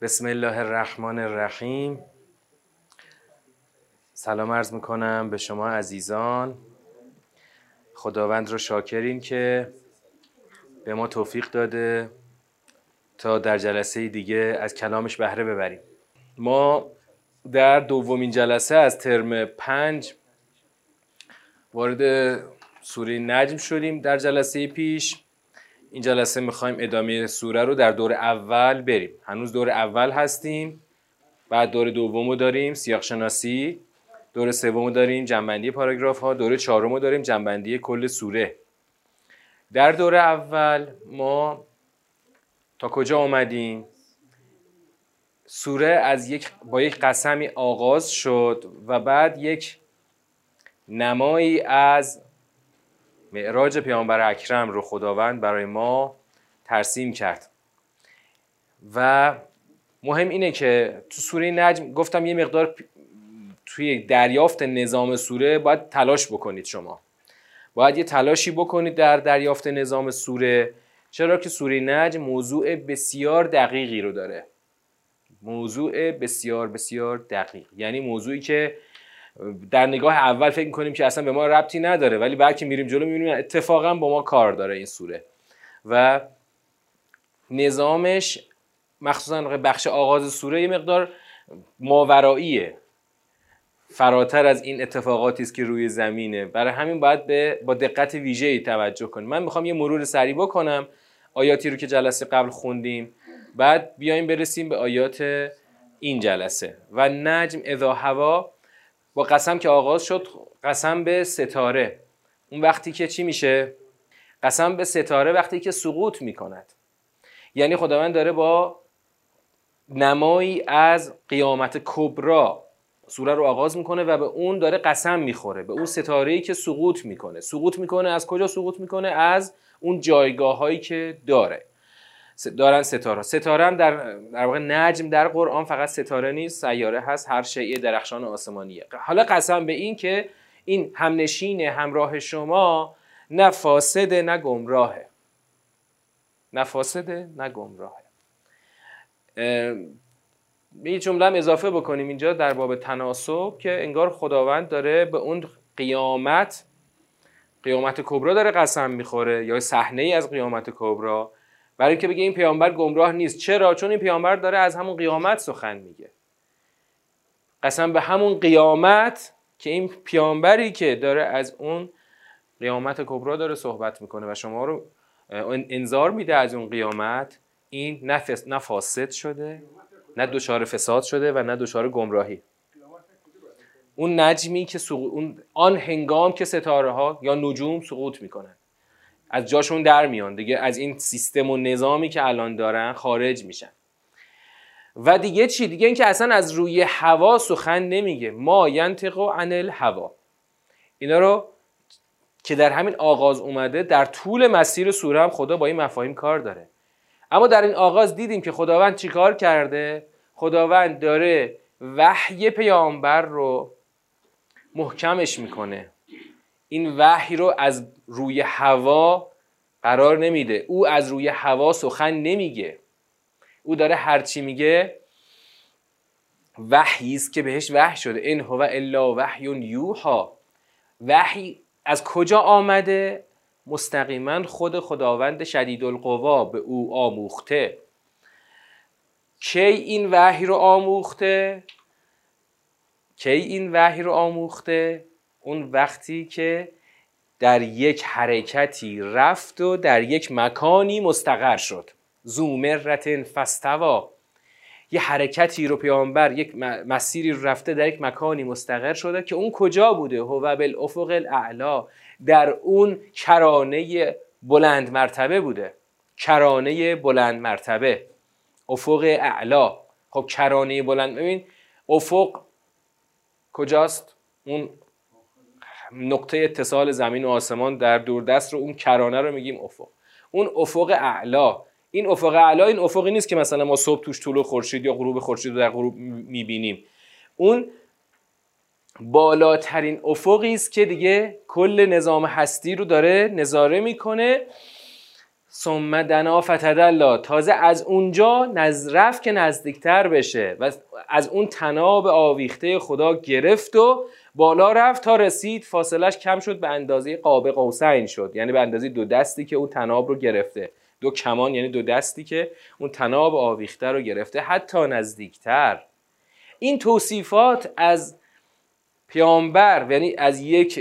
بسم الله الرحمن الرحیم. سلام عرض می‌کنم به شما عزیزان. خداوند رو شاکرین که به ما توفیق داده تا در جلسه دیگه از کلامش بهره ببریم. ما در دومین جلسه از ترم پنج وارد سوره نجم شدیم. در جلسه پیش این جلسه می‌خوایم ادامه سوره رو در دور اول بریم. هنوز دور اول هستیم. بعد دور دومو داریم سیاق شناسی دور سومو داریم جنبندی پاراگراف ها دور چهارمو داریم جنبندی کل سوره. در دور اول ما تا کجا آمدیم سوره از یک با یک قسمی آغاز شد و بعد یک نمایی از معراج پیامبر اکرم رو خداوند برای ما ترسیم کرد. و مهم اینه که تو سوره نجم گفتم یه مقدار توی دریافت نظام سوره باید تلاش بکنید شما. باید یه تلاشی بکنید در دریافت نظام سوره. چرا که سوره نجم موضوع بسیار دقیقی رو داره. موضوع بسیار بسیار دقیق. یعنی موضوعی که در نگاه اول فکر می‌کنیم که اصلا به ما ربطی نداره ولی بعد که میریم جلو می‌بینیم اتفاقا با ما کار داره این سوره. و نظامش مخصوصا بخش آغاز سوره یه مقدار ماوراییه. فراتر از این اتفاقاتی است که روی زمینه. برای همین باید به با دقت ویژه‌ای توجه کنیم. من می‌خوام یه مرور سریع بکنم آیاتی رو که جلسه قبل خوندیم. بعد بیایم برسیم به آیات این جلسه. و نجم اذا هوا با قسم که آغاز شد قسم به ستاره. اون وقتی که چی میشه؟ قسم به ستاره وقتی که سقوط می‌کند. یعنی خداوند داره با نمایی از قیامت کبرا سوره رو آغاز می‌کنه و به اون داره قسم می‌خوره به اون ستاره ای که سقوط می‌کنه. سقوط می‌کنه از کجا سقوط می‌کنه؟ از اون جایگاه هایی که داره. دارن ستاره. ستاره هم در در واقع نجم در قرآن فقط ستاره نیست سیاره هست هر شیء درخشان آسمانیه. حالا قسم به این که این همنشین همراه شما نه فاسده نه گمراهه. نه فاسده نه گمراهه. یه جمله هم اضافه بکنیم اینجا در باب تناسب که انگار خداوند داره به اون قیامت قیامت کبرا داره قسم می‌خوره یا صحنه ای از قیامت کبرا. برای اینکه بگه این پیامبر گمراه نیست. چرا؟ چون این پیامبر داره از همون قیامت سخن میگه. قسم به همون قیامت که این پیامبری که داره از اون قیامت کبرا داره صحبت می‌کنه و شما رو انذار میده از اون قیامت این نه فاسد شده نه دچار فساد شده و نه دچار گمراهی. اون نجمی که اون آن هنگام که ستاره ها یا نجوم سقوط می‌کنن. از جاشون در میان. دیگه از این سیستم و نظامی که الان دارن خارج میشن. و دیگه چی؟ دیگه اینکه اصلا از روی هوا سخن نمیگه. ما ینطق عن الهوا. اینا رو که در همین آغاز اومده در طول مسیر سوره هم خدا با این مفاهیم کار داره. اما در این آغاز دیدیم که خداوند چیکار کرده؟ خداوند داره وحی پیامبر رو محکمش می‌کنه. این وحی رو از روی هوا قرار نمیده. او از روی هوا سخن نمیگه. او داره هرچی میگه وحی است که بهش وحی شده. این هو الا وحی یوها وحی از کجا آمده؟ مستقیما خود خداوند شدید القوا به او آموخته. کی این وحی رو آموخته؟ کی این وحی رو آموخته؟ اون وقتی که در یک حرکتی رفت و در یک مکانی مستقر شد. زومرت فستوا یه حرکتی رو پیامبر یک مسیری رفته در یک مکانی مستقر شده که اون کجا بوده؟ هو بالافق الاعلا. در اون کرانه بلند مرتبه بوده. کرانه بلند مرتبه. افق اعلا. خب کرانه بلند ببین افق کجاست؟ اون نقطه اتصال زمین و آسمان در دوردست رو اون کرانه رو میگیم افق. اون افق اعلا. این افق اعلا این افقی نیست که مثلا ما صبح توش طول خورشید یا غروب خورشید رو در غروب می‌بینیم. اون بالاترین افقی است که دیگه کل نظام هستی رو داره نظاره می‌کنه. ثم دنا فتدلا. تازه از اونجا نزرف که نزدیکتر بشه و از اون تناب آویخته خدا گرفت و بالا رفت تا رسید فاصلش کم شد به اندازه قاب قوسین شد. یعنی به اندازه دو دستی که اون تناب رو گرفته. دو کمان یعنی دو دستی که اون تناب آویخته رو گرفته حتی نزدیکتر. این توصیفات از پیامبر یعنی از یک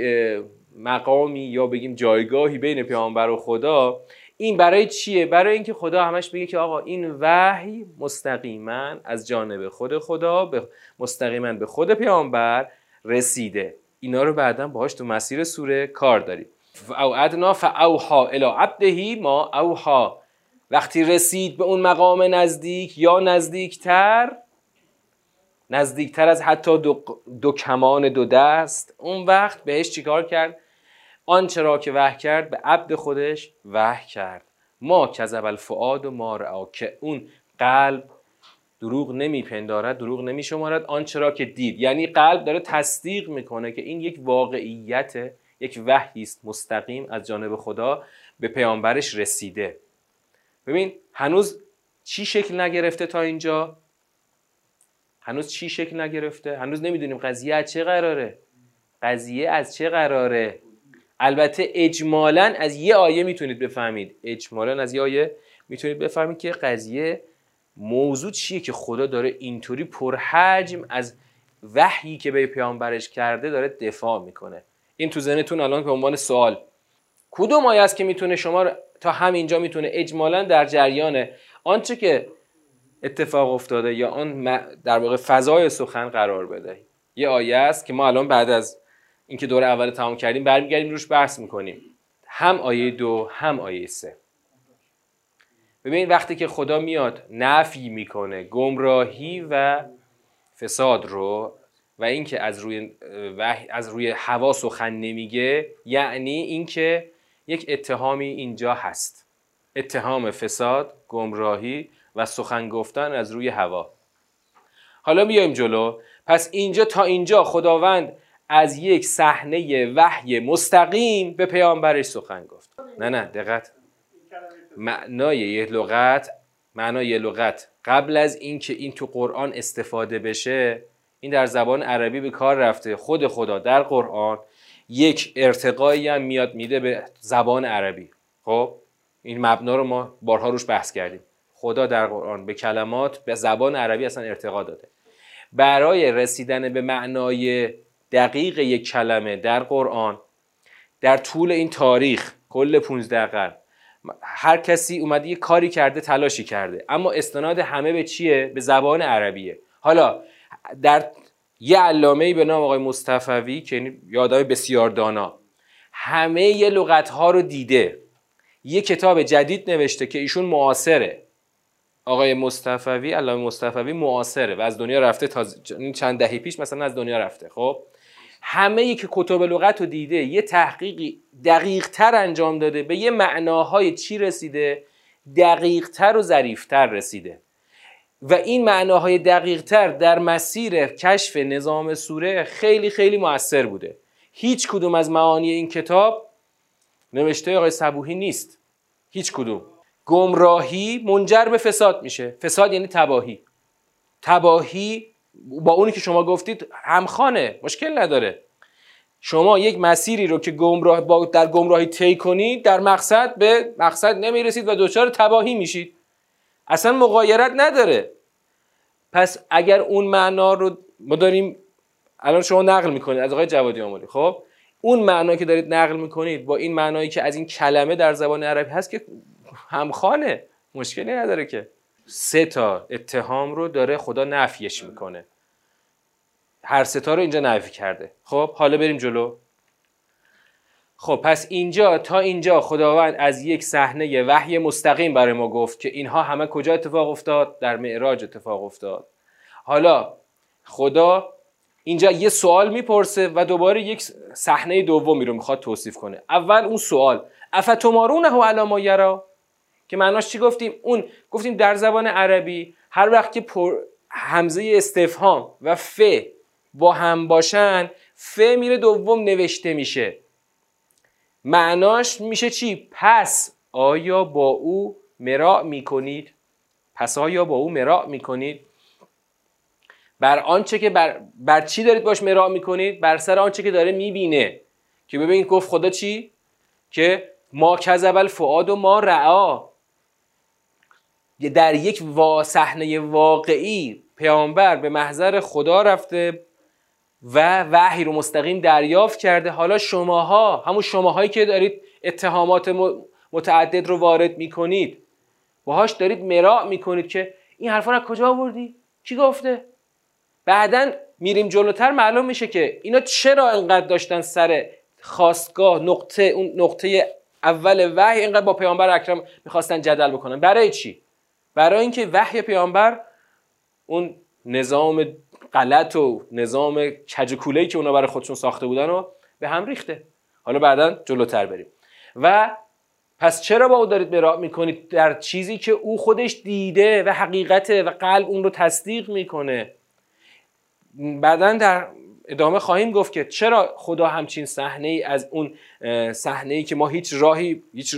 مقامی یا بگیم جایگاهی بین پیامبر و خدا این برای چیه؟ برای اینکه خدا همش بگه که آقا این وحی مستقیما از جانب خود خدا به مستقیما به خود پیامبر رسیده. اینا رو بعدا باهاش تو مسیر سوره کار داریم. او ادنا فاوها الی عبدهی ما اوها وقتی رسید به اون مقام نزدیک یا نزدیکتر نزدیکتر از حتی دو, دو کمان دو دست اون وقت بهش چیکار کرد؟ آنچه را که وح کرد به عبد خودش وح کرد. ما کذب الفعاد و ما رعا که اون قلب دروغ نمیپندارد دروغ نمیشمارد. آنچه را که دید یعنی قلب داره تصدیق می‌کنه که این یک واقعیت یک وحی است مستقیم از جانب خدا به پیامبرش رسیده. ببین هنوز چی شکل نگرفته تا اینجا؟ هنوز چی شکل نگرفته؟ هنوز نمی‌دونیم قضیه از چه قراره؟ قضیه از چه قراره؟ البته اجمالا از یه آیه می‌تونید بفهمید. اجمالا از یه آیه می‌تونید بفهمید که قضیه موضوع چیه که خدا داره اینطوری پرحجم از وحیی که به پیامبرش کرده داره دفاع می‌کنه؟ این تو ذهنتون الان به عنوان سوال. کدوم آیه است که می‌تونه شما تا همینجا می‌تونه اجمالا در جریان آنچه که اتفاق افتاده یا آن در واقع فضای سخن قرار بده. یه آیه است که ما الان بعد از اینکه دور اول تمام کردیم برمیگردیم روش بحث می‌کنیم. هم آیه دو هم آیه سه. ببین وقتی که خدا میاد نفی می‌کنه گمراهی و فساد رو و اینکه از روی از روی هوا سخن نمیگه یعنی اینکه یک اتهامی اینجا هست. اتهام فساد گمراهی و سخن گفتن از روی هوا. حالا بیایم جلو. پس اینجا تا اینجا خداوند از یک صحنه وحی مستقیم به پیامبرش سخن گفت. نه نه دقت. معنای یه لغت معنای لغت. قبل از اینکه این تو قرآن استفاده بشه این در زبان عربی به کار رفته. خود خدا در قرآن یک ارتقایی هم میاد میده به زبان عربی. خب این مبنا رو ما بارها روش بحث کردیم. خدا در قرآن به کلمات به زبان عربی اصلا ارتقا داده. برای رسیدن به معنای دقیق یک کلمه در قرآن در طول این تاریخ کل 15 قرن هر کسی اومده یه کاری کرده تلاشی کرده. اما استناد همه به چیه؟ به زبان عربیه. حالا در یه علامه به نام آقای مصطفوی که یعنی یادای بسیار دانا. همه یه لغت ها رو دیده. یه کتاب جدید نوشته که ایشون معاصره. آقای مصطفوی علامه مصطفوی معاصره و از دنیا رفته تا چند دهه پیش مثلا از دنیا رفته خب؟ همه که کتب لغت رو دیده یه تحقیقی دقیق تر انجام داده به یه معناهای چی رسیده؟ دقیق تر و ظریفتر رسیده. و این معناهای دقیق تر در مسیر کشف نظام سوره خیلی خیلی موثر بوده. هیچ کدوم از معانی این کتاب نوشته آقای صبوهی نیست. هیچ کدوم. گمراهی منجر به فساد میشه. فساد یعنی تباهی. تباهی با اونی که شما گفتید همخانه مشکل نداره. شما یک مسیری رو که گمراه با در گمراهی طی کنید در مقصد به مقصد نمی‌رسید و دچار تباهی میشید. اصلا مقایرت نداره. پس اگر اون معنا رو ما داریم الان شما نقل می‌کنید از آقای جوادی آمولی خب اون معنا که دارید نقل می‌کنید با این معنایی که از این کلمه در زبان عربی هست که همخانه مشکلی نداره که. سه تا اتهام رو داره خدا نفیش می‌کنه. هر ستا رو اینجا نفی کرده. خب حالا بریم جلو. خب پس اینجا تا اینجا خداوند از یک صحنه وحی مستقیم برای ما گفت که اینها همه کجا اتفاق افتاد؟ در معراج اتفاق افتاد. حالا خدا اینجا یه سوال می‌پرسه و دوباره یک صحنه دومی رو می‌خواد توصیف کنه. اول اون سوال افتمارونه علی ما یرا؟ که معناش چی گفتیم؟ اون گفتیم در زبان عربی هر وقت که پر همزه استفهام و ف با هم باشن ف میره دوم نوشته میشه. معناش میشه چی؟ پس آیا با او مراع می‌کنید؟ پس آیا با او مراع می‌کنید؟ بر آنچه که بر, بر چی دارید باش مراع می‌کنید؟ بر سر آنچه که داره می‌بینه. که ببینید گفت خدا چی؟ که ما کذب الفؤاد و ما رعا. در یک صحنه واقعی پیامبر به محضر خدا رفته و وحی رو مستقیم دریافت کرده. حالا شماها همون شماهایی که دارید اتهامات متعدد رو وارد می‌کنید باهاش دارید مراع می‌کنید که این حرفا رو کجا آوردی؟ کی گفته؟ بعدا میریم جلوتر معلوم میشه که اینا چرا انقدر داشتن سر خواستگاه نقطه اون نقطه اول وحی اینقدر با پیامبر اکرم می‌خواستن جدل بکنن. برای چی؟ برای اینکه وحی پیامبر اون نظام غلط و نظام کجکولهی که اونا برای خودشون ساخته بودن رو به هم ریخته. حالا بعدا جلوتر بریم. و پس چرا با او دارید مراع می‌کنید؟ در چیزی که او خودش دیده و حقیقته و قلب اون رو تصدیق می‌کنه. بعدا در ادامه خواهیم گفت که چرا خدا همچین صحنه ای از اون صحنه ای که ما هیچ راهی هیچ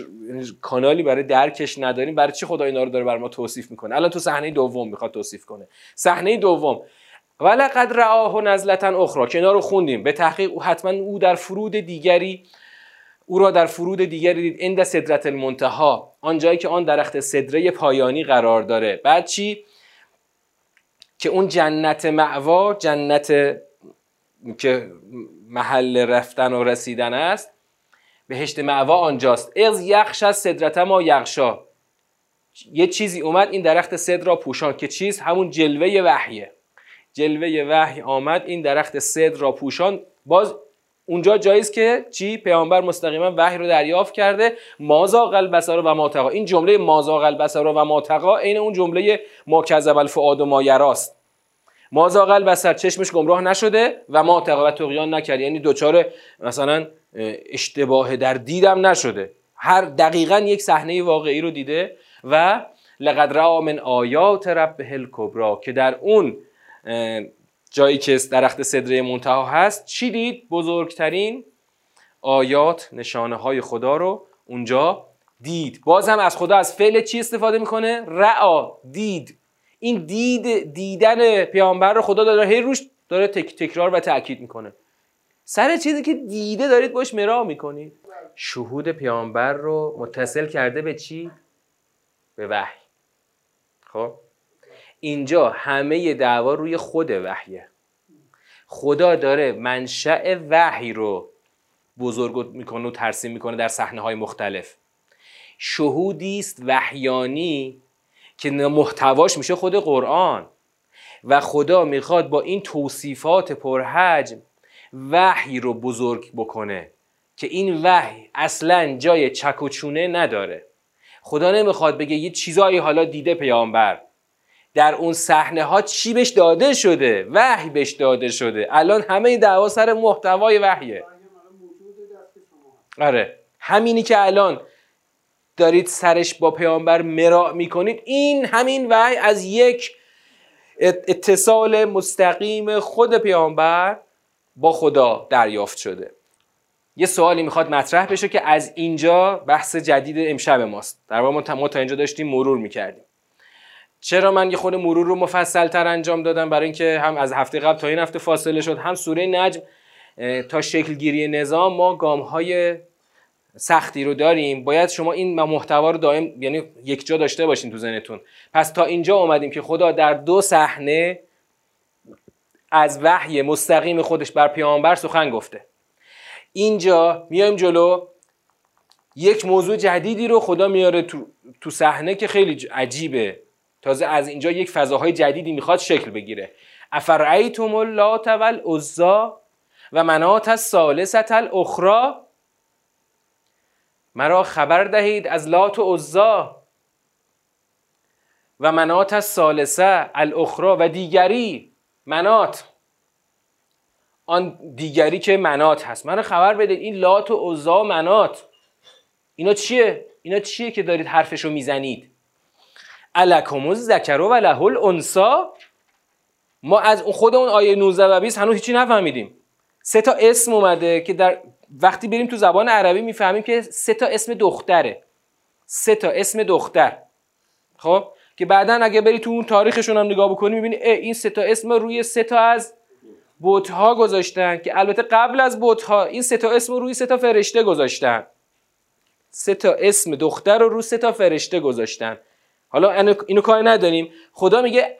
کانالی برای درکش نداریم برای چی خدا اینا رو داره بر ما توصیف می‌کنه؟ الان تو صحنه دوم می‌خواد توصیف کنه. صحنه دوم ولقد رآه نزلتا اخرى که اینا رو خوندیم. به تحقیق او حتما او در فرود دیگری او را در فرود دیگری دید. اند صدرت المنتها آنجایی که آن درخت صدره پایانی قرار داره. بعد چی؟ که اون جنت معوا جنت که محل رفتن و رسیدن است بهشت معوا آنجاست. از یخش از صدرت ما یخشا یه چیزی اومد این درخت صدر را پوشان که چیز همون جلوه وحیه. جلوه وحی آمد این درخت صدر را پوشان. باز اونجا جاییست که چی؟ پیامبر مستقیما وحی رو دریافت کرده. مازا البصر و ماتقا این جمله مازا البصر و ماتقا عین اون جمله ما کذب الفؤاد و ما یراست. مازاق البصر چشمش گمراه نشده و ما و تقیان نکرد یعنی دوچار مثلا اشتباه در دیدم نشده. هر دقیقا یک صحنه واقعی رو دیده و لقد را من آیات ربه الکبرا که در اون جایی که درخت صدره منتها هست چی دید؟ بزرگترین آیات نشانه های خدا رو اونجا دید. باز هم از خدا از فعل چی استفاده می‌کنه؟ رعا دید. این دید دیدن پیامبر رو خدا داره هی روش داره تک تکرار و تاکید می‌کنه. سر چیزی که دیده دارید باش مرا می‌کنید. شهود پیامبر رو متصل کرده به چی؟ به وحی. خب؟ اینجا همه دعوا روی خود وحیه. خدا داره منشأ وحی رو بزرگ می‌کنه و ترسیم می‌کنه در صحنه های مختلف. شهودی است وحیانی که محتواش میشه خود قرآن. و خدا می‌خواد با این توصیفات پرحجم وحی رو بزرگ بکنه که این وحی اصلا جای چک و چونه نداره. خدا نمی‌خواد بگه یه چیزایی حالا دیده پیامبر. در اون صحنه ها چی بهش داده شده؟ وحی بهش داده شده. الان همه دعوا سر محتوای وحیه. آره. همینی که الان دارید سرش با پیامبر مراع می‌کنید. این همین وحی از یک اتصال مستقیم خود پیامبر با خدا دریافت شده. یه سوالی می‌خواد مطرح بشه که از اینجا بحث جدید امشب ماست. در واقع ما تا اینجا داشتیم مرور می‌کردیم. چرا من یه خود مرور رو مفصل تر انجام دادم؟ برای اینکه هم از هفته قبل تا این هفته فاصله شد هم سوره نجم تا شکل گیری نظام ما گام های سختی رو داریم باید شما این محتوا رو دائم یعنی یک جا داشته باشین تو ذهنتون. پس تا اینجا اومدیم که خدا در دو صحنه از وحی مستقیم خودش بر پیامبر سخن گفته. اینجا میایم جلو یک موضوع جدیدی رو خدا میاره تو, صحنه که خیلی عجیبه. تازه از اینجا یک فضاهای جدیدی می‌خواد شکل بگیره. افرعیتم اللات والعزا و منات الثالثه الاخرى؟ مرا خبر دهید از لات و عزا و منات از سالسه الاخرا و دیگری منات. آن دیگری که منات هست. من خبر بدید این لات و عزا و منات. اینا چیه؟ اینا چیه که دارید حرفشو می‌زنید؟ الکم الذکر و له الانسا ما از خود اون آیه 19 و 20 هنوز هیچی نفهمیدیم. سه تا اسم اومده که در وقتی بریم تو زبان عربی می‌فهمیم که سه تا اسم دختره. سه تا اسم دختر. خب؟ که بعدا اگه بری تو اون تاریخشون هم نگاه بکنی می‌بینی این سه تا اسم روی سه تا از بوتها گذاشتن که البته قبل از بوتها این سه تا اسم روی سه تا فرشته گذاشتن. سه تا اسم دختر رو رو سه تا فرشته گذاشتن. حالا اینو کار نداریم. خدا میگه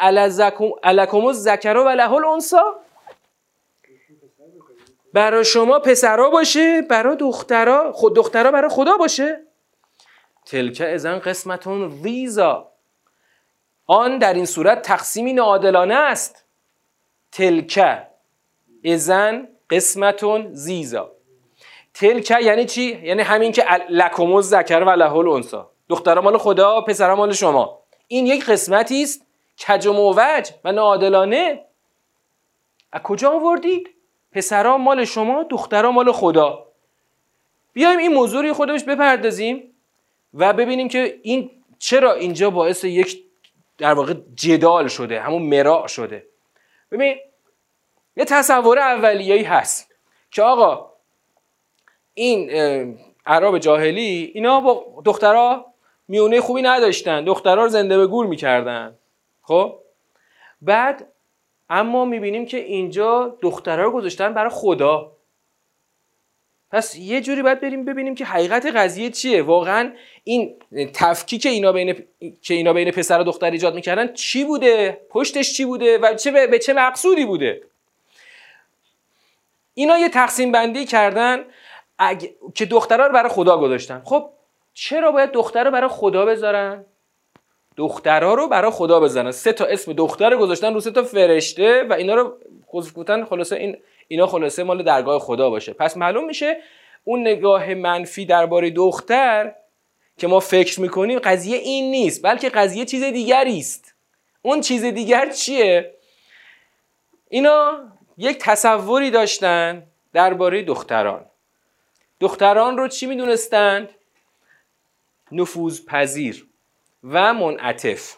الکم ذکر و له الانسا برای شما پسرا باشه برای دخترا خود دخترا برای خدا باشه. تلکه ازن قسمتون ریزا آن در این صورت تقسیمی ناعادلانه است. تلکه ازن قسمتون زیزا. تلکه یعنی چی؟ یعنی همین که لکم ذکر و له الانسا دخترها مال خدا پسرها مال شما. این یک قسمتی است کج و موج و ناعادلانه از کجا آوردید؟ پسرها مال شما دخترها مال خدا. بیایم این موضوع رو خودش بپردازیم و ببینیم که این چرا اینجا باعث یک در واقع جدال شده همون مراع شده. ببین یه تصور اولیه‌ای هست که آقا این عرب جاهلی اینا با دخترها میونه خوبی نداشتن دخترها رو زنده به گور می‌کردن. خب؟ بعد اما می‌بینیم که اینجا دخترها رو گذاشتن برای خدا. پس یه جوری باید بریم ببینیم که حقیقت قضیه چیه. واقعا این تفکیک اینا بین که اینا بین پسر و دختر ایجاد می‌کردن چی بوده؟ پشتش چی بوده؟ و چه به چه مقصودی بوده؟ اینا یه تقسیم بندی کردن که دخترها رو برای خدا گذاشتن. خب چرا باید دختر رو برای خدا بذارن؟ دخترها رو برای خدا بزنن. سه تا اسم دختر گذاشتن رو سه تا فرشته و اینا رو گفتن خلاصه این اینا خلاصه مال درگاه خدا باشه. پس معلوم میشه اون نگاه منفی درباره دختر که ما فکر می‌کنیم قضیه این نیست بلکه قضیه چیز دیگری است. اون چیز دیگر چیه؟ اینا یک تصوری داشتن درباره دختران. دختران رو چی می‌دونستند؟ نفوذ پذیر و منعطف.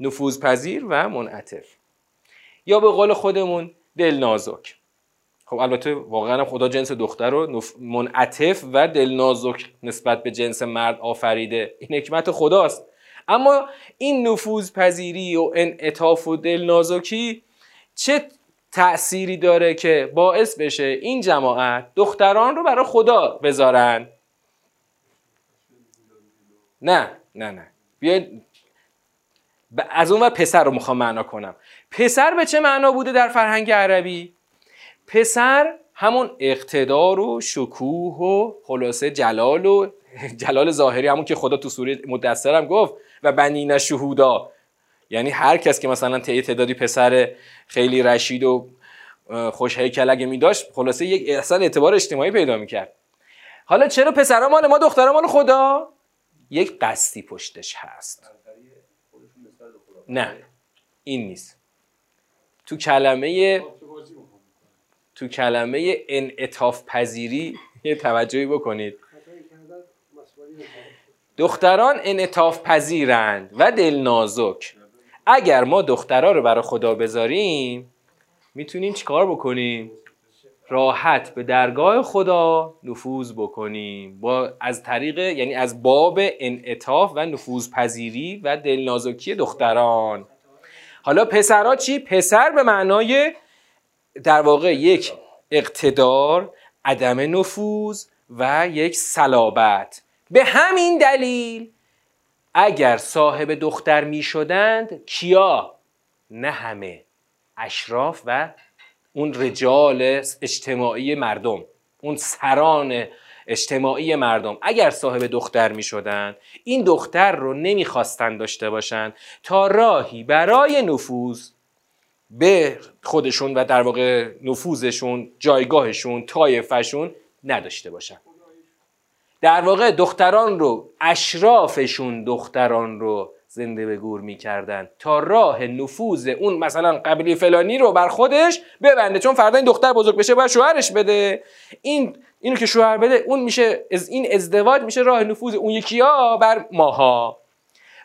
نفوذ پذیر و منعطف. یا به قول خودمون دل نازک خب البته واقعا خدا جنس دختر رو منعطف و دل نازک نسبت به جنس مرد آفریده. این حکمت خداست. اما این نفوذ پذیری و انعطاف و دل نازکی چه تأثیری داره که باعث بشه این جماعت دختران رو برای خدا بذارن؟ نه نه نه. بیاید از اون و پسر رو می‌خوام معنا کنم. پسر به چه معنا بوده در فرهنگ عربی؟ پسر همون اقتدار و شکوه و خلاصه جلال و جلال ظاهری همون که خدا تو سوره مدثر هم گفت و بنین شهودا. یعنی هر کس که مثلا تعدادی پسر خیلی رشید و خوش هیکل اگه می داشت خلاصه یک احسان اعتبار اجتماعی پیدا می‌کرد. حالا چرا پسرا مال ما دخترا مال خدا؟ یک قصدی پشتش هست. نه این نیست. تو کلمه تو کلمه انعطاف پذیری یه توجهی بکنید. دختران انعطاف پذیرند و دل نازک اگر ما دخترها رو برای خدا بذاریم می‌تونیم چیکار بکنیم؟ راحت به درگاه خدا نفوذ بکنیم. با از طریق یعنی از باب انعطاف و نفوذ پذیری و دلنازکی دختران. حالا پسرها چی؟ پسر به معنای در واقع یک اقتدار عدم نفوذ و یک صلابت. به همین دلیل اگر صاحب دختر می شدند کیا؟ نه همه. اشراف و اون رجال اجتماعی مردم اون سران اجتماعی مردم اگر صاحب دختر می شدن این دختر رو نمی‌خواستن داشته باشن تا راهی برای نفوذ به خودشون و در واقع نفوذشون جایگاهشون طایفشون نداشته باشن. در واقع دختران رو اشرافشون دختران رو زنده به گور می‌کردن. تا راه نفوذ اون مثلا قبلی فلانی رو بر خودش ببنده چون فردا این دختر بزرگ بشه باید شوهرش بده. این اینو که شوهر بده اون میشه از این ازدواج میشه راه نفوذ اون یکی ها بر ماها.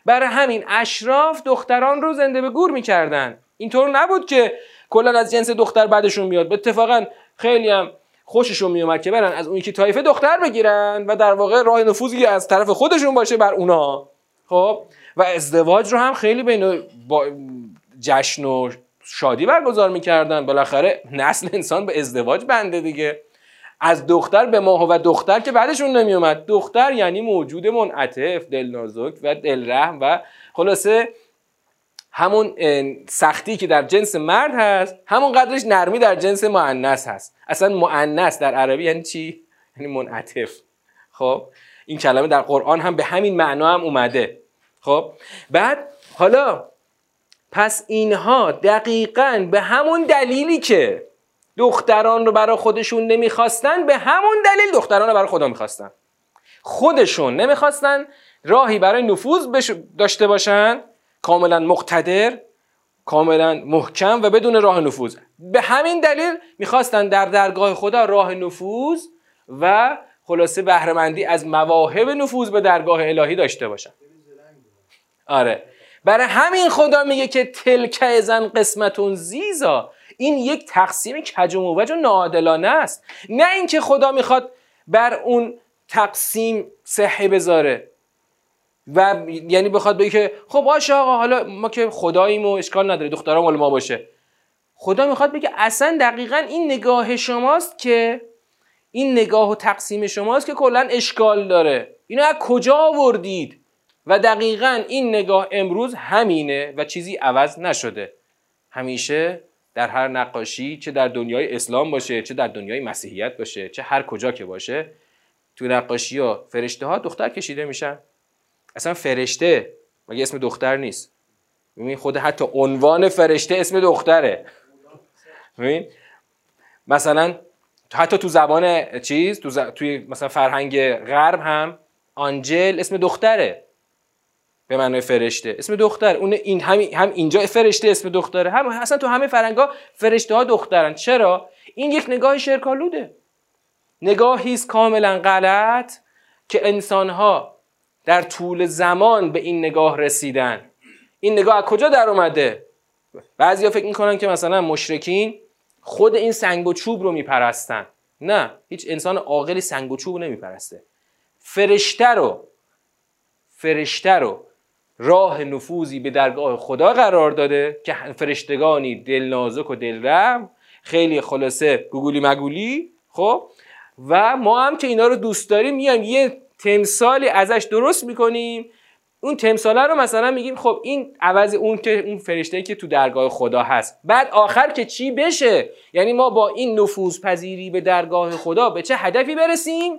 برای همین اشراف دختران رو زنده به گور می‌کردن. اینطور نبود که کلا از جنس دختر بعدشون میاد. اتفاقا خیلی هم خوششون میومد که برن از اون یکی طایفه دختر بگیرن و در واقع راه نفوذی از طرف خودشون باشه بر اونا. خب؟ و ازدواج رو هم خیلی بین با جشن و شادی برگزار می‌کردن. بالاخره نسل انسان به ازدواج بنده دیگه. از دختر به ماه و دختر که بعدشون نمیومد دختر یعنی موجود منعطف دلنازک و دلرحم و خلاصه همون سختی که در جنس مرد هست همون قدرش نرمی در جنس معنس هست. اصلا معنس در عربی یعنی چی؟ یعنی منعطف. خب این کلمه در قرآن هم به همین معنا هم اومده. خب بعد حالا پس اینها دقیقا به همون دلیلی که دختران رو برای خودشون نمی‌خواستن به همون دلیل دختران رو برای خدا می‌خواستن. خودشون نمی‌خواستن راهی برای نفوذ داشته باشن کاملا مقتدر کاملا محکم و بدون راه نفوذ. به همین دلیل می‌خواستن در درگاه خدا راه نفوذ و خلاصه بهرهمندی از مواهب نفوذ به درگاه الهی داشته باشن. آره. برای همین خدا میگه که تلک ازن قسمتون زیزا. این یک تقسیم کج و و ناعادلانه است. نه اینکه خدا می‌خواد بر اون تقسیم صحه بذاره. و یعنی بخواد بگه که خب باشه آقا حالا ما که خداییم و اشکال نداره دخترها مال ما باشه. خدا می‌خواد بگه اصلا دقیقا این نگاه شماست که این نگاه و تقسیم شماست که کلا اشکال داره. اینو از کجا آوردید؟ و دقیقا این نگاه امروز همینه و چیزی عوض نشده. همیشه در هر نقاشی چه در دنیای اسلام باشه چه در دنیای مسیحیت باشه چه هر کجا که باشه تو نقاشی ها فرشته ها دختر کشیده میشن. اصلا فرشته مگه اسم دختر نیست؟ ببین خود حتی عنوان فرشته اسم دختره. ببین؟ مثلا حتی تو زبان چیز تو توی مثلا فرهنگ غرب هم آنجل اسم دختره. به معنای فرشته. اسم دختر اون این هم, هم اینجا فرشته اسم دختره. هم اصلا تو همه فرنگا فرشته ها دخترن. چرا؟ این یک نگاه شرکالوده نگاهی است کاملا غلط که انسان ها در طول زمان به این نگاه رسیدن. این نگاه از کجا در اومده؟ بعضیا فکر می‌کنن که مثلا مشرکین خود این سنگ و چوب رو میپرستن. نه هیچ انسان عاقلی سنگ و چوب نمیپرسته. فرشته رو فرشته رو راه نفوذی به درگاه خدا قرار داده که فرشتگانی دل نازک و دلرم خیلی خلاصه گوگولی مگولی خب؟ و ما هم که اینا رو دوست داریم میایم یه تمثالی ازش درست می‌کنیم. اون تمثاله رو مثلا میگیم خب این عوض اون که اون فرشته که تو درگاه خدا هست. بعد آخر که چی بشه؟ یعنی ما با این نفوذ پذیری به درگاه خدا به چه هدفی برسیم؟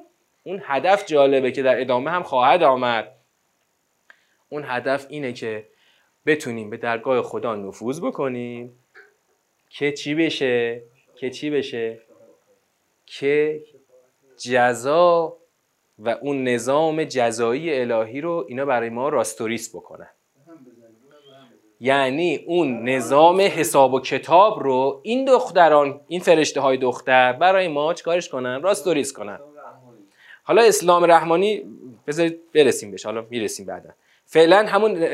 اون هدف جالبه که در ادامه هم خواهد آمد. اون هدف اینه که بتونیم به درگاه خدا نفوذ بکنیم. که چی بشه؟ که چی بشه؟ که جزا و اون نظام جزایی الهی رو اینا برای ما راستوریس بکنن. یعنی اون نظام حساب و کتاب رو این دختران این فرشته های دختر برای ما چکارش کنن؟ راستوریس کنن. حالا اسلام رحمانی بذارید برسیم بهش حالا می‌رسیم بعدا. فعلا همون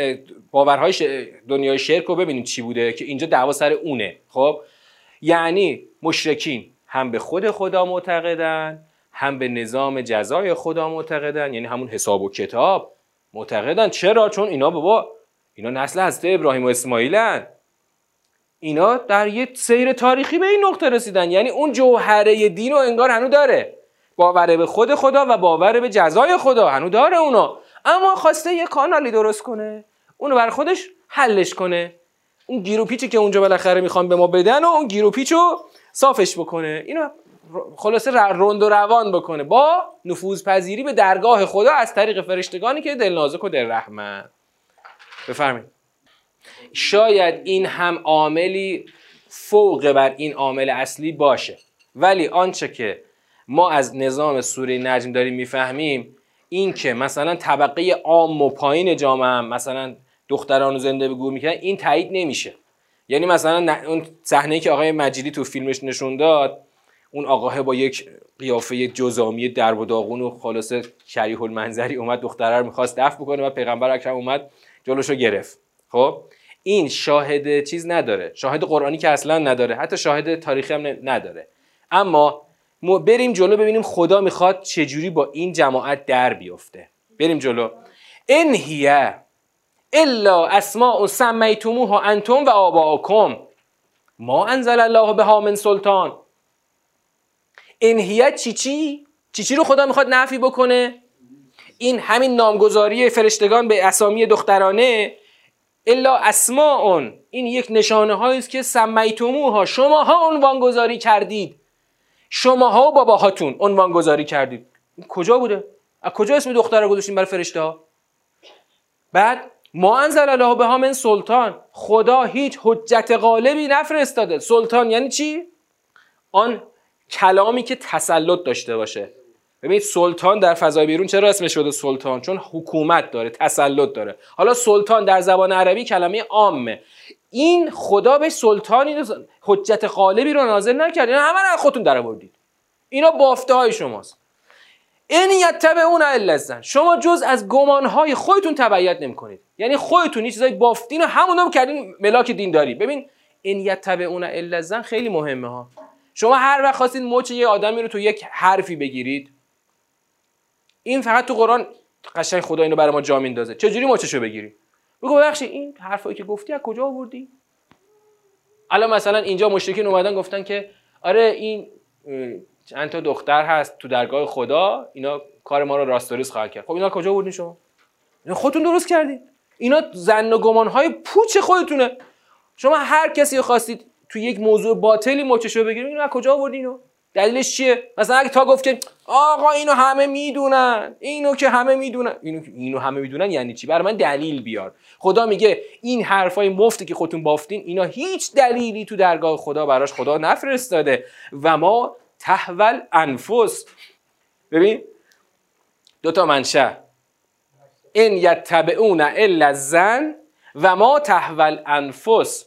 باورهای دنیای شرک رو ببینیم چی بوده که اینجا دعوا سر اونه. خب؟ یعنی مشرکین هم به خود خدا معتقدن هم به نظام جزای خدا معتقدن یعنی همون حساب و کتاب معتقدن. چرا؟ چون اینا بابا اینا نسل حضرت ابراهیم و اسماعیلن. اینا در یه سیر تاریخی به این نقطه رسیدن. یعنی اون جوهره دین رو انگار هنو داره. باور به خود خدا و باور به جزای خدا. هنو داره اونا. اما خواسته یه کانالی درست کنه. اونو بر خودش حلش کنه. اون گیرو پیچی که اونجا بالاخره می‌خوان به ما بدن و اون گیرو پیچو صافش بکنه. اینو خلاصه روند و روان بکنه. با نفوذ پذیری به درگاه خدا از طریق فرشتگانی که دل نازک و دل رحمت بفرمایید. شاید این هم عاملی فوق بر این عامل اصلی باشه. ولی آنچه که ما از نظام سوره نجم داریم می‌فهمیم این که مثلا طبقه عام و پایین جامعه مثلا دختران زنده به گور می‌کنن این تایید نمیشه. یعنی مثلا اون صحنه که آقای مجیدی تو فیلمش نشون داد اون آقاه با یک قیافه جزامی درب و داغون و خلاصه شریح المنظری اومد دختره رو می‌خواست دفع بکنه و پیغمبر اکرم اومد جلوشو گرفت. خب؟ این شاهد چیز نداره. شاهد قرآنی که اصلا نداره. حتی شاهد تاریخی هم نداره. اما بریم جلو ببینیم خدا می‌خواد چجوری با این جماعت در بیفته. بریم جلو. ان هیه الا اسماء سمیتموها انتم و آباءکم ما انزل الله بها من سلطان. انهیت چی چی؟ چی چی رو خدا می‌خواد نفی بکنه؟ این همین نامگذاری فرشتگان به اسامی دخترانه. الا اسماء. این یک نشانه هایی است که سمیتموها. شماها عنوان گذاری کردید. شماها و باباهاتون عنوان گذاری کردید کجا بوده؟ از کجا اسم دختر رو گذاشتیم برای فرشته ها بعد ما انزل الله به من سلطان. خدا هیچ حجت غالبی نفرستاده. سلطان یعنی چی؟ آن کلامی که تسلط داشته باشه. ببینید سلطان در فضای بیرون چرا اسمش شده سلطان؟ چون حکومت داره تسلط داره. حالا سلطان در زبان عربی کلمه عامه. این خدا به سلطانی حجت غالبی رو نازل نکرد. اینا همه رو خودتون در آوردید. اینا بافته های شماست. این اون الزن شما جز از گمانهای خودتون تبعیت نمی‌کنید. یعنی خودتون این چیزای بافتین و همونا کردین ملاک دینداری ببین این اون الزن خیلی مهمه ها. شما هر وقت خواستید مچ یه آدمی رو تو یک حرفی بگیرید این فقط تو قرآن قشنگ خدا اینو برای ما جا میندازه. چجوری مچشو بگیری؟ بگو ببخشید این حرفایی که گفتی از کجا آوردی؟ الان مثلا اینجا مشرکین اومدن گفتن که آره این چند تا دختر هست تو درگاه خدا اینا کار ما رو راستوریس خواهد کرد. خب اینا کجا بودین شما؟ خودتون درست کردید اینا زن و گمان های پوچ خودتونه. شما هر کسی خواستید تو یک موضوع باطلی مچشو بگیرید اینا کجا آوردین دلیلش چیه؟ مثلا اگه تا گفت که آقا اینو همه می‌دونن اینو که همه می‌دونن. اینو اینو همه می‌دونن یعنی چی؟ برای من دلیل بیار. خدا میگه این حرفای مفتی که خودتون بافتین اینا هیچ دلیلی تو درگاه خدا براش خدا نفرستاده. و ما تحول انفس. ببین دو تا منشه. این یتبعون الا زن و ما تحول انفس.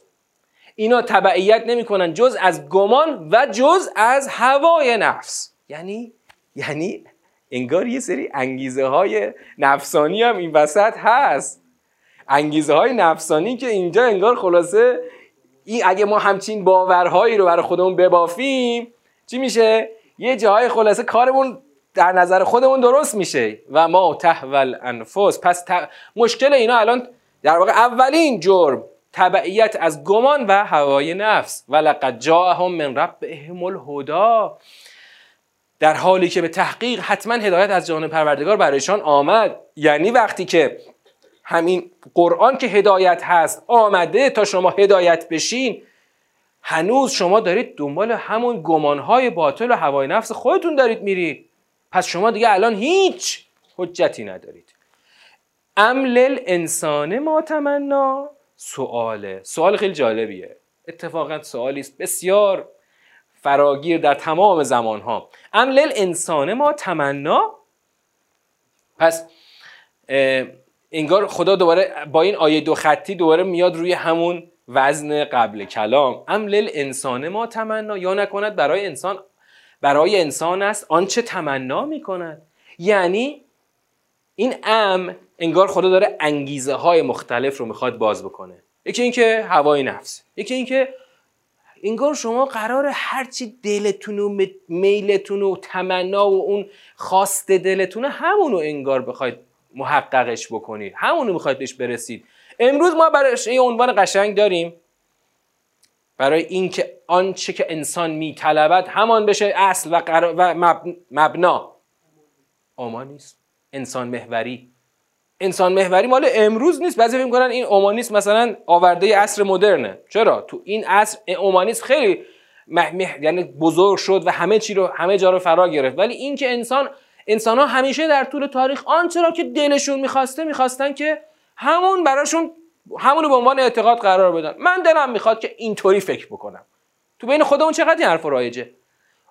اینا تبعیت نمی‌کنن. جز از گمان و جز از هوای نفس. یعنی یعنی انگار یه سری انگیزه های نفسانی هم این وسط هست. انگیزه های نفسانی که اینجا انگار خلاصه این اگه ما همچین باورهایی رو برای خودمون ببافیم چی میشه؟ یه جاهای خلاصه کارمون در نظر خودمون درست میشه. و ما تحول انفس. پس مشکل اینا الان در واقع اولین جرم. تبعیت از گمان و هوای نفس. و لقد جاءهم من ربهم الهدا در حالی که به تحقیق حتما هدایت از جانب پروردگار برایشان آمد. یعنی وقتی که همین قرآن که هدایت هست آمده تا شما هدایت بشین هنوز شما دارید دنبال همون گمانهای باطل و هوای نفس خودتون دارید میرید. پس شما دیگه الان هیچ حجتی ندارید. املل انسان ما تمنا. سواله سوال خیلی جالبیه. اتفاقا سوالی است. بسیار فراگیر در تمام زمان ها املل انسان ما تمنا. پس انگار خدا دوباره با این آیه دو خطی دوباره میاد روی همون وزن قبل کلام. املل انسان ما تمنا. یا نکند برای انسان برای انسان است آنچه تمنا می‌کند. یعنی این ام انگار خدا داره انگیزه های مختلف رو می‌خواد باز بکنه. یکی اینکه هوای نفس یکی اینکه انگار شما قرار هرچی دلتون و میلتون و تمنا و اون خواست دلتونه همونو انگار بخواید محققش بکنید همونو می‌خواید بهش برسید. امروز ما برای این عنوان قشنگ داریم. برای اینکه آنچه که انسان میطلبد همان بشه اصل و, و مبنا. آما نیست. انسان محوری. انسان محوری مال امروز نیست. بعضی فکر می‌کنن این اومانیسم مثلا آورده عصر مدرنه. چرا؟ تو این عصر اومانیسم خیلی مح... یعنی بزرگ شد و همه چی رو همه جا رو فرا گرفت. ولی این که انسان انسان ها همیشه در طول تاریخ آنچه را که دلشون می‌خواسته می‌خواستن که همون براشون همونو به عنوان اعتقاد قرار بدن. من دلم می‌خواد که اینطوری فکر بکنم. تو بین خودمون چقدر این حرف رایجه؟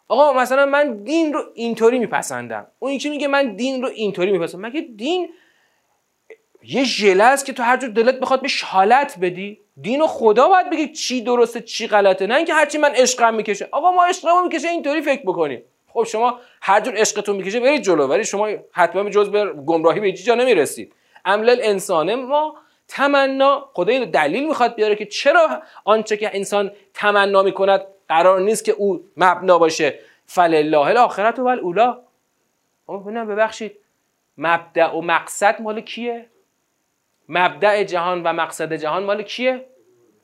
آقا مثلا من دین رو اینطوری میپسندم. اون یکی میگه من دین رو اینطوری میپسندم. مگه دین یه ژله است که تو هر جور دلت بخواد به حالت بدی. دین و خدا باید بگی چی درسته چی غلطه نه اینکه هرچی من عشقم می‌کشه. آقا ما عشقمو می‌کشه اینطوری فکر بکنیم خب شما هر جور عشقتون می‌کشه برید جلو. ولی شما حتما جز به گمراهی به جا نمی‌رسید. عمل انسانه ما تمنا خدا دلیل می‌خواد بیاره که چرا آنچه که انسان تمنا می‌کند قرار نیست که او مبنا باشه. فلله الاخرت و الاولا ببخشید. مبدع و مقصد مال کیه؟ مبدع جهان و مقصد جهان مال کیه؟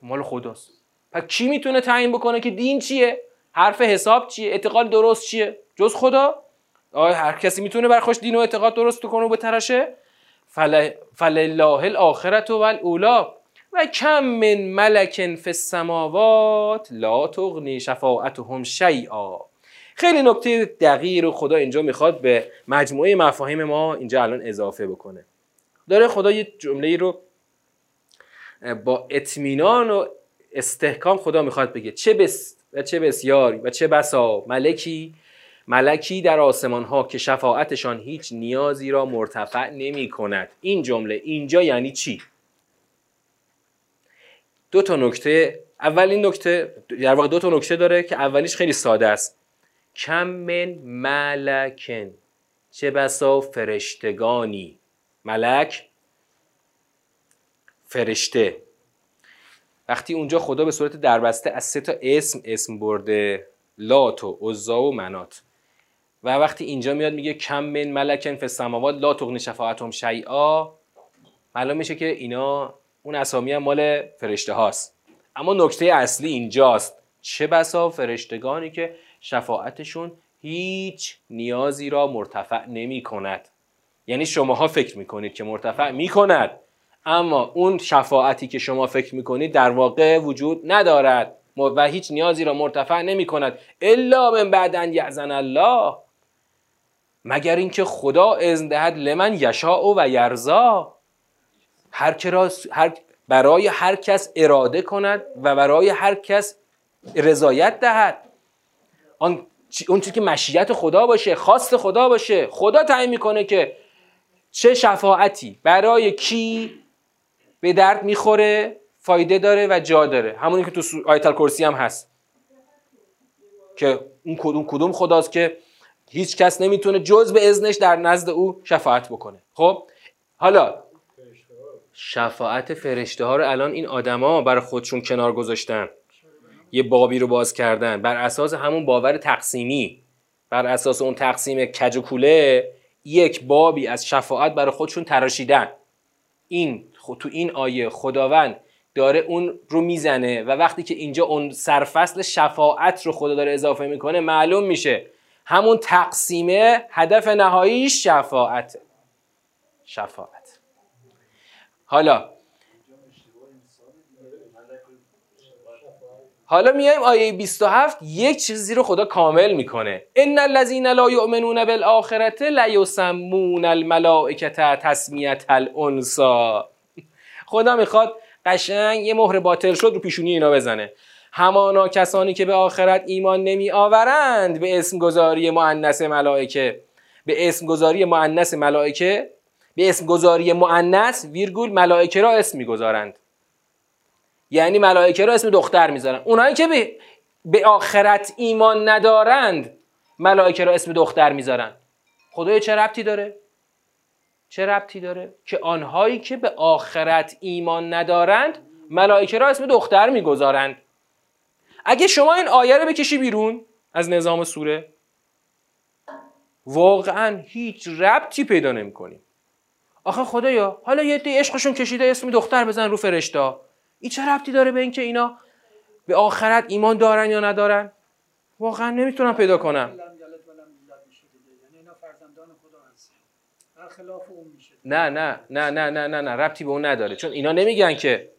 مال خداست. پس کی می‌تونه تعیین بکنه که دین چیه؟ حرف حساب چیه؟ اعتقاد درست چیه؟ جز خدا؟ آیا هر کسی می‌تونه بر خوش دین و اعتقاد درست کنه و بترشه؟ فل... فلله الاخرت و الاولا و کم من ملک فی لا تغنی شفاعتهم شیئا. خیلی نکته دقیق رو خدا اینجا می‌خواد به مجموعه مفاهیم ما اینجا الان اضافه بکنه. داره خدا یه جمله رو با اطمینان و استحکام خدا می‌خواد بگه. چه بس و چه بسیاری و چه بسا ملکی ملکی در آسمان ها که شفاعتشان هیچ نیازی را مرتفع نمی کند این جمله اینجا یعنی چی؟ دو تا نکته. اولین نکته در واقع دو تا نکته داره که اولیش خیلی ساده است. کم من ملکن. چه بسا فرشتگانی. ملک فرشته. وقتی اونجا خدا به صورت دربسته از سه تا اسم اسم برده لات و عزا و منات. و وقتی اینجا میاد میگه کم من ملکن فی السماوات لا تغنی شفاعتهم شیئا معلوم میشه که اینا اون اسامی هم مال فرشته هاست. اما نکته اصلی اینجاست. چه بسا فرشتگانی که شفاعتشون هیچ نیازی را مرتفع نمی کند یعنی شماها فکر می‌کنید که مرتفع می‌کند. اما اون شفاعتی که شما فکر می‌کنید در واقع وجود ندارد و هیچ نیازی را مرتفع نمی کند الا من بعد ان یعزن الله. مگر اینکه خدا اذن دهد لمن یشاء و یرزا هر هر برای هر کس اراده کند و برای هر کس رضایت دهد. آن اون چیزی که مشیت خدا باشه خواست خدا باشه. خدا تعیین می‌کنه که چه شفاعتی؟ برای کی به درد می‌خوره فایده داره و جا داره. همونی که تو آیت الکرسی هم هست. که اون کدوم کدوم خداست که هیچ کس نمی‌تونه جز به اذنش در نزد او شفاعت بکنه. خب؟ حالا شفاعت فرشته ها رو الان این آدما برای خودشون کنار گذاشتن. یه بابی رو باز کردن. بر اساس همون باور تقسیمی. بر اساس اون تقسیم کج و کوله یک بابی از شفاعت برای خودشون تراشیدن. این تو این آیه خداوند داره اون رو می‌زنه و وقتی که اینجا اون سرفصل شفاعت رو خدا داره اضافه می‌کنه معلوم میشه. همون تقسیمه هدف نهایی شفاعت شفاعت. حالا حالا میایم آیه 27 یک چیزی رو خدا کامل می‌کنه. ان الذين لا يؤمنون بالآخرة لا يسمون الملائکه تسمیت الانسا. خدا می‌خواد قشنگ یه مهر باطل شد رو پیشونی اینا بزنه. همانا کسانی که به آخرت ایمان نمی آورند به اسم گذاری مؤنث ملائکه. به اسم گذاری مؤنث ملائکه به اسم گذاری مؤنث ویرگول ملائکه را اسم می‌گذارند. یعنی ملائکه را اسم دختر می‌ذارن. اونایی که به, به آخرت ایمان ندارند ملائکه را اسم دختر می‌ذارن. خدای چه ربطی داره؟ چه ربطی داره؟ که آنهایی که به آخرت ایمان ندارند ملائکه را اسم دختر می‌گذارند. اگه شما این آیه رو بکشی بیرون از نظام سوره واقعا هیچ ربطی پیدا نمی‌کنیم آخه خدایا حالا یه دی عشقشون کشیده اسم دختر بزن رو فرشتا. این چه ربطی داره به اینکه اینا به آخرت ایمان دارن یا ندارن؟ واقعا نمی‌تونم پیدا کنم. نه نه نه نه نه نه نه ربطی به اون نداره. چون اینا نمیگن که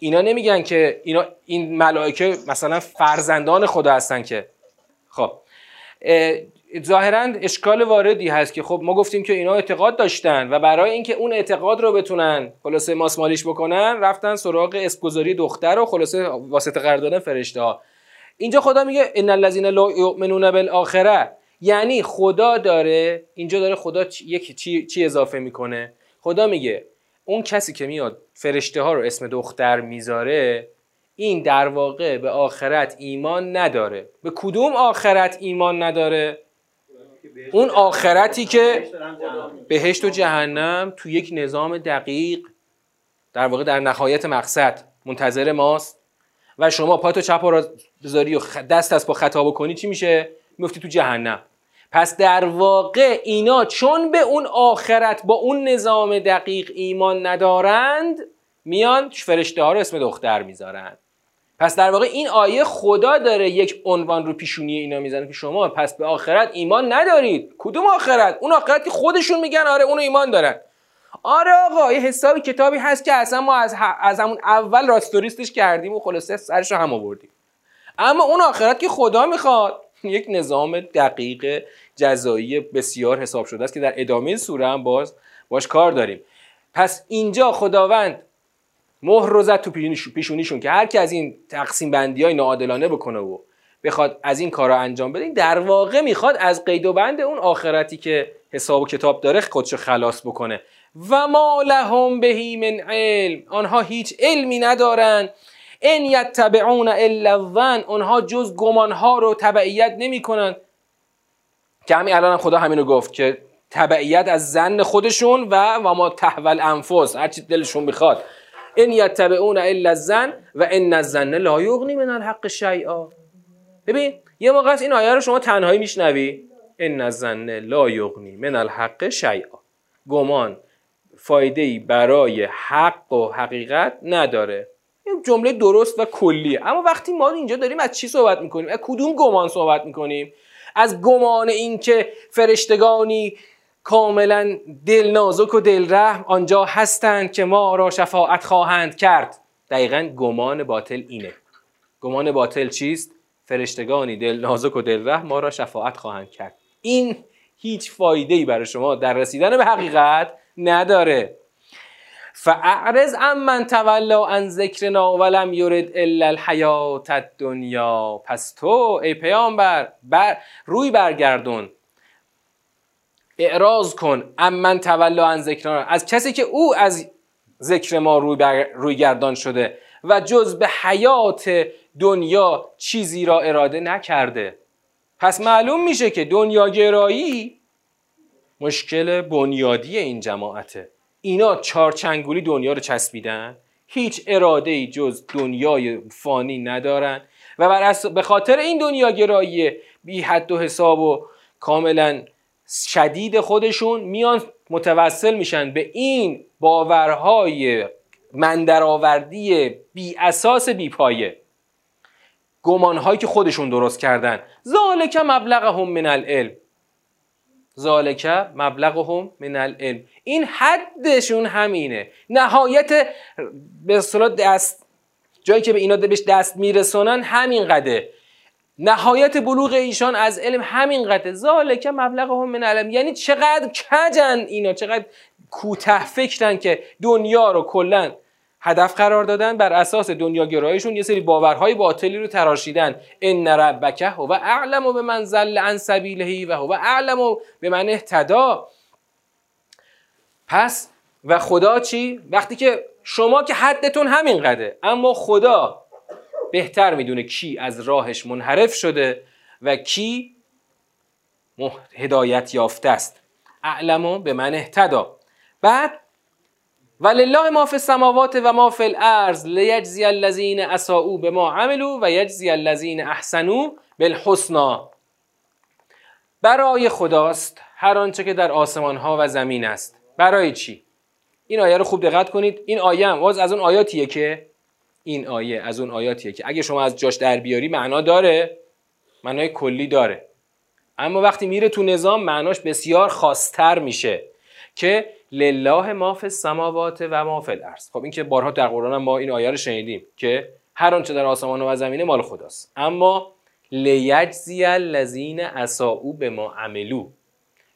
اینا نمیگن که اینا این ملائکه مثلا فرزندان خدا هستن که. خب ظاهرا اشکال واردی هست که خب ما گفتیم که اینا اعتقاد داشتن و برای اینکه اون اعتقاد رو بتونن خلاصه ماسمالیش بکنن رفتن سراغ اسمگذاری دختر و خلاصه واسطه قرار دادن فرشته ها. اینجا خدا میگه ان الذين لا يؤمنون بالاخره یعنی خدا داره اینجا داره خدا یک چی, چی اضافه می‌کنه؟ خدا میگه اون کسی که میاد فرشته ها رو اسم دختر می‌ذاره این در واقع به آخرت ایمان نداره به کدوم آخرت ایمان نداره؟ اون آخرتی که بهشت و جهنم تو یک نظام دقیق در واقع در نهایت مقصد منتظر ماست و شما پاتو چپ را بذاری و دست از با خطا بکنی چی میشه؟ میفتی تو جهنم. پس در واقع اینا چون به اون آخرت با اون نظام دقیق ایمان ندارند میان فرشته ها رو اسم دختر می‌ذارند پس در واقع این آیه خدا داره یک عنوان رو پیشونی اینا می‌زنه که شما پس به آخرت ایمان ندارید. کدوم آخرت؟ اون آخرت که خودشون میگن آره اونو ایمان دارن. آره آقا یه حسابی کتابی هست که اصلا ما از, از همون اول راستوریستش کردیم و خلاصه سرش هم آوردیم. اما اون آخرت که خدا می‌خواد یک نظام دقیق جزایی بسیار حساب شده است که در ادامه سوره هم باز باش کار داریم. پس اینجا خداوند مهر رو زد تو پیشونیشون که هر کی از این تقسیم بندی های ناعادلانه بکنه و بخواد از این کارا انجام بده در واقع می‌خواد از قید و بند اون آخرتی که حساب و کتاب داره خودشو خلاص بکنه. و ما لهم بهی من علم. آنها هیچ علمی ندارن. ان یتبعون الا الظن. آنها جز گمانها رو تبعیت نمی‌کنن. که همین الان خدا همینو گفت که تبعیت از زن خودشون و و ما تحول انفس هرچی دلشون می‌خواد. ان یتبعون الا الزن و ان الزن لا یغنی من الحق شیئا ببین یه موقع این آیه رو شما تنهایی میشنوی. ان الزن لا یغنی من الحق شیئا. گمان فایده ای برای حق و حقیقت نداره. این جمله درست و کلیه. اما وقتی ما اینجا داریم از چی صحبت می‌کنیم؟ از کدوم گمان صحبت می‌کنیم؟ از گمان اینکه فرشتگانی کاملا دل نازک و دل رحم آنجا هستند که ما را شفاعت خواهند کرد. دقیقا گمان باطل اینه. گمان باطل چیست؟ فرشتگانی دل نازک و دل رحم ما را شفاعت خواهند کرد. این هیچ فایده ای برای شما در رسیدن به حقیقت نداره. فاعرض ام من تولا عن ذکرنا ولم یرد الا الحیات الدنیا. پس تو ای پیامبر بر روی برگردون. اعراض کن. من تولا عن ذکرنا از کسی که او از ذکر ما روی, روی گردان شده و جز به حیات دنیا چیزی را اراده نکرده. پس معلوم میشه که دنیاگرایی مشکل بنیادی این جماعته. اینا چارچنگولی دنیا رو چسبیدن. هیچ اراده ای جز دنیای فانی ندارن. و بر به خاطر این دنیاگرایی بی حد و حساب و کاملا شدید خودشون میان متوسل میشن. به این باورهای مندرآوردی بی اساس بی پایه. گمانهایی که خودشون درست کردن. ذالک مبلغهم من العلم. ذالک مبلغهم من العلم. این حدشون همینه. نهایت به اصطلاح دست جایی که به اینا بهش دست میرسونن همین قده نهایت بلوغ ایشان از علم همین قده ذالک مبلغهم من العلم یعنی چقدر کجن اینا چقدر کوته فکرن که دنیا رو کلا هدف قرار دادن. بر اساس دنیاگراییشون یه سری باورهای باطلی رو تراشیدن. ان ربک هو اعلم به من زل عن سبیله و هو اعلم به من اهتدا پس و خدا چی؟ وقتی که شما که حدتون همین قده اما خدا بهتر می‌دونه کی از راهش منحرف شده و کی هدایت یافته است. اعلم به من اهتدا. بعد ولله ما فی السماوات و ما فی الارض لیجزی الذین اساءوا بما عملوا و یجزی الذین احسنوا بالحسنا. برای خداست هر آنچه که در آسمان ها و زمین است. برای چی؟ این آیه رو خوب دقت کنید. این آیه هم از اون آیاتیه که این آیه از اون آیاتیه که اگه شما از جاش در بیاری معنا داره معنای کلی داره. اما وقتی میره تو نظام معناش بسیار خاصتر میشه که لله ما فی السماوات و ما فی الارض. خب این که بارها در قرآن ما این آیه رو شنیدیم که هر آنچه در آسمان و زمینه مال خداست. اما لیجزی الذین اساءوا به ما عملو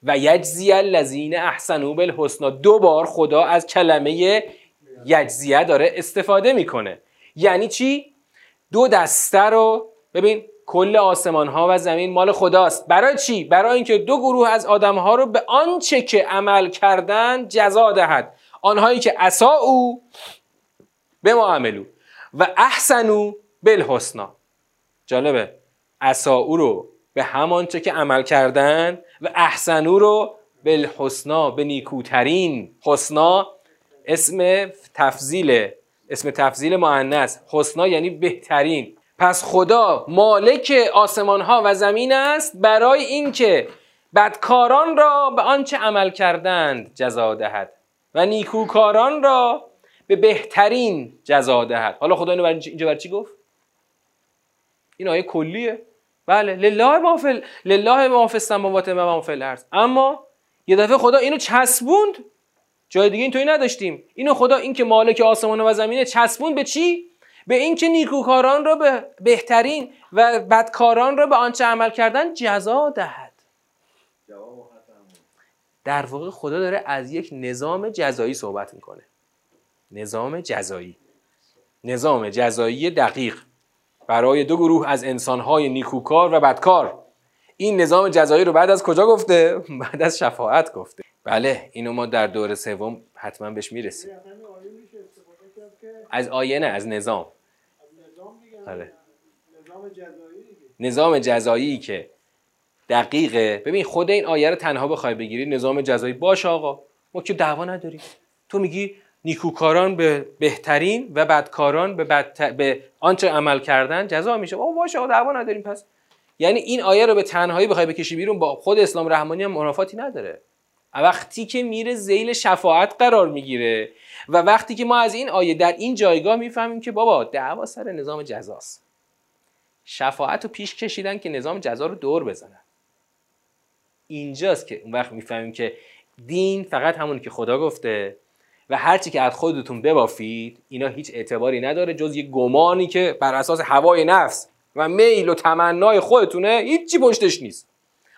و یجزی الذین احسنوا بالحسنا دو بار خدا از کلمه یجزیه داره استفاده می‌کنه. یعنی چی؟ دو دسته رو ببین کل آسمان ها و زمین مال خداست. برای چی؟ برای اینکه دو گروه از آدم ها رو به آنچه که عمل کردن جزا دهد. آنهایی که اسا او به ما عملو و احسنو بالحسنا. جالبه. اسا او رو به همانچه که عمل کردن و احسنو رو بالحسنا به نیکوترین حسنا. اسم تفضیل اسم تفضیل مؤنث حسنا یعنی بهترین. پس خدا مالک آسمان ها و زمین است برای اینکه بدکاران را به آنچه عمل کردند جزا دهد و نیکوکاران را به بهترین جزا دهد. حالا خدا اینو اینجا برای چی گفت؟ این آیه کلیه. بله لله ما فی لله ما فی السماوات و ما الارض. اما یه دفعه خدا اینو چسبوند جای دیگه اینطوری نداشتیم. اینو خدا این که مالک آسمان و زمینه چسبوند به چی؟ به اینکه نیکوکاران را به بهترین و بدکاران را به آنچه عمل کردن جزا دهد. در واقع خدا داره از یک نظام جزایی صحبت می‌کنه. نظام جزایی. نظام جزایی دقیق. برای دو گروه از انسانهای نیکوکار و بدکار. این نظام جزایی رو بعد از کجا گفته؟ بعد از شفاعت گفته. بله اینو ما در دور سوم حتما بهش می‌رسیم. از آیه نه از نظام. آره. نظام جزایی که دقیقه. ببین خود این آیه رو تنها بخوای بگیری نظام جزایی. باش آقا ما که دعوا نداریم. تو میگی نیکوکاران به بهترین و بدکاران به, بد... به آنچه عمل کردن جزا میشه. او باشه آقا دعوا نداریم پس. یعنی این آیه رو به تنهایی بخوای بکشی بیرون با خود اسلام رحمانی هم منافاتی نداره. وقتی که میره زیل شفاعت قرار می‌گیره و وقتی که ما از این آیه در این جایگاه می‌فهمیم که بابا دعوا سر نظام جزاست. شفاعت رو پیش کشیدن که نظام جزا رو دور بزنن. اینجاست که اون وقت می‌فهمیم که دین فقط همون که خدا گفته و هرچی که از خودتون ببافید اینا هیچ اعتباری نداره جز یه گمانی که بر اساس هوای نفس و میل و تمنای خودتونه هیچی پشتش نیست.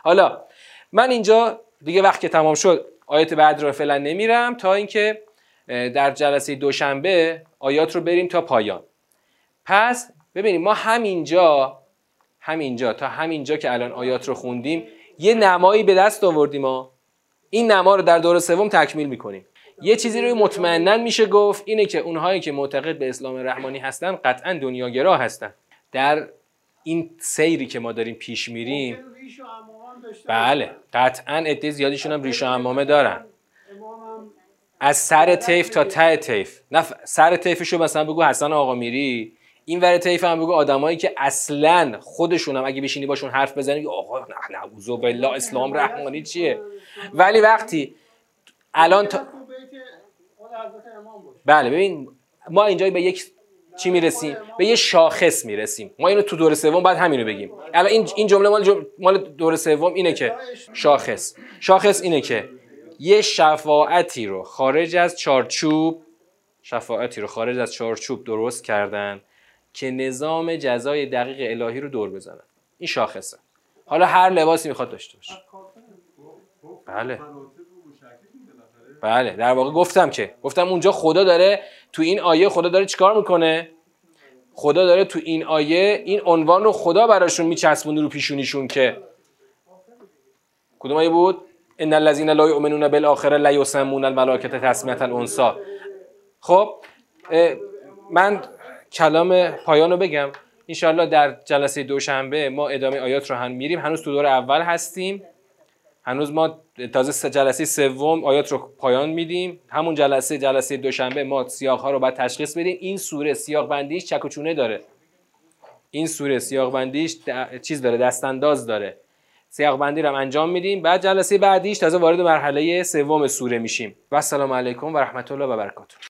حالا من اینجا دیگه وقت که تمام شد آیت بعد رو فعلا نمیرم تا اینکه در جلسه دوشنبه آیات رو بریم تا پایان. پس ببینیم ما همینجا همینجا تا همینجا که الان آیات رو خوندیم یه نمایی به دست آوردیم ما این نما رو در دور سوم تکمیل می‌کنیم. یه چیزی رو مطمئنا میشه گفت اینه که اونهایی که معتقد به اسلام رحمانی هستن قطعا دنیاگرا هستن. در این سیری که ما داریم پیش میریم بله قطعا عده زیادیشون هم ریش و امامه دارن. از سر تیف تا ته تیف نه سر تیفشو مثلا بگو حسن آقا میری. این ور تیف هم بگو آدمایی که اصلا خودشون هم اگه بشینی باشون حرف بزنی آقا نه نعوذ بالله اسلام رحمانی چیه؟ ولی وقتی الان تا بله ببین ما اینجا به یک چی می‌رسیم؟ به یه شاخص می‌رسیم. ما اینو تو دور سوم بعد همینو بگیم. الان این این جمله مال مال دور سوم اینه که شاخص. شاخص اینه که یه شفاعتی رو خارج از چارچوب شفاعتی رو خارج از چارچوب درست کردن که نظام جزای دقیق الهی رو دور بزنن. این شاخصه. حالا هر لباسی می‌خواد داشته باشه. بله. بله. در واقع گفتم که گفتم اونجا خدا داره تو این آیه خدا داره چیکار می‌کنه؟ خدا داره تو این آیه این عنوان رو خدا براشون میچسبونه رو پیشونیشون که کدوم آیه بود؟ ان الذين لا يؤمنون بالاخره لا يسمون الملائکه تسمیه الانثى خب من کلام پایان رو بگم. انشاءالله در جلسه دوشنبه ما ادامه آیات رو هم میریم. هنوز تو دور اول هستیم. هنوز ما تازه جلسه سوم آیات رو پایان میدیم. همون جلسه جلسه دوشنبه ما سیاق ها رو باید تشخیص بدیم. این سوره سیاق بندیش چک داره. این سوره سیاق بندیش چیز داره دستانداز داره. سیاق بندی رو هم انجام میدیم. بعد جلسه بعدیش تازه وارد مرحله سوم سوره میشیم. و السلام علیکم و رحمت الله و برکاته.